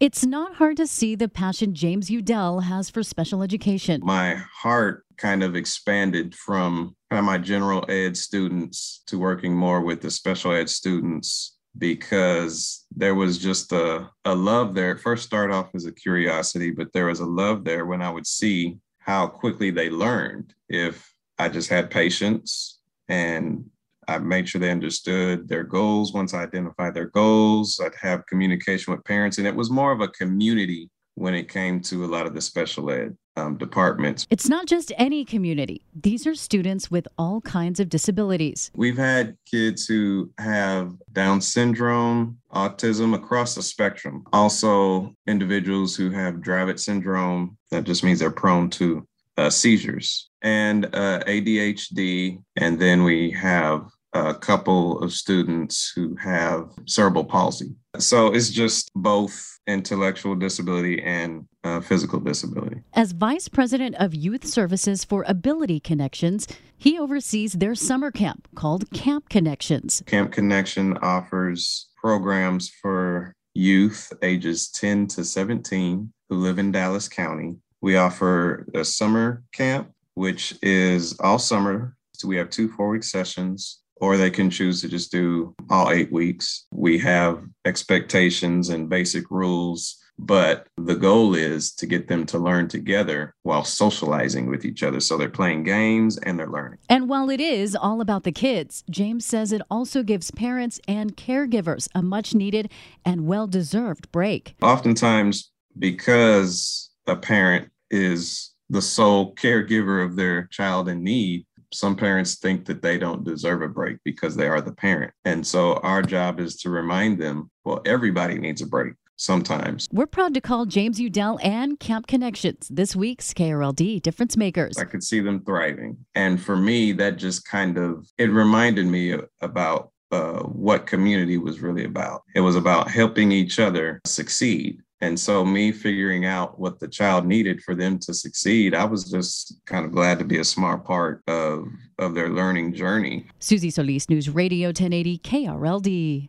It's not hard to see the passion James Udell has for special education. My heart kind of expanded from kind of my general ed students to working more with the special ed students because there was just a, a love there. It first started off as a curiosity, but there was a love there when I would see how quickly they learned if I just had patience and I made sure they understood their goals. Once I identified their goals, I'd have communication with parents. And it was more of a community when it came to a lot of the special ed um, departments. It's not just any community, these are students with all kinds of disabilities. We've had kids who have Down syndrome, autism across the spectrum, also individuals who have Dravet syndrome, that just means they're prone to uh, seizures, and uh, ADHD. And then we have a couple of students who have cerebral palsy. So it's just both intellectual disability and uh, physical disability. As Vice President of Youth Services for Ability Connections, he oversees their summer camp called Camp Connections. Camp Connection offers programs for youth ages 10 to 17 who live in Dallas County. We offer a summer camp, which is all summer. So we have two four week sessions or they can choose to just do all eight weeks. We have expectations and basic rules, but the goal is to get them to learn together while socializing with each other. So they're playing games and they're learning. And while it is all about the kids, James says it also gives parents and caregivers a much needed and well deserved break. Oftentimes, because a parent is the sole caregiver of their child in need, some parents think that they don't deserve a break because they are the parent. And so our job is to remind them, well, everybody needs a break sometimes. We're proud to call James Udell and Camp Connections this week's KRLD Difference Makers. I could see them thriving. And for me, that just kind of it reminded me about uh, what community was really about. It was about helping each other succeed. And so, me figuring out what the child needed for them to succeed, I was just kind of glad to be a smart part of, of their learning journey. Susie Solis, News Radio 1080 KRLD.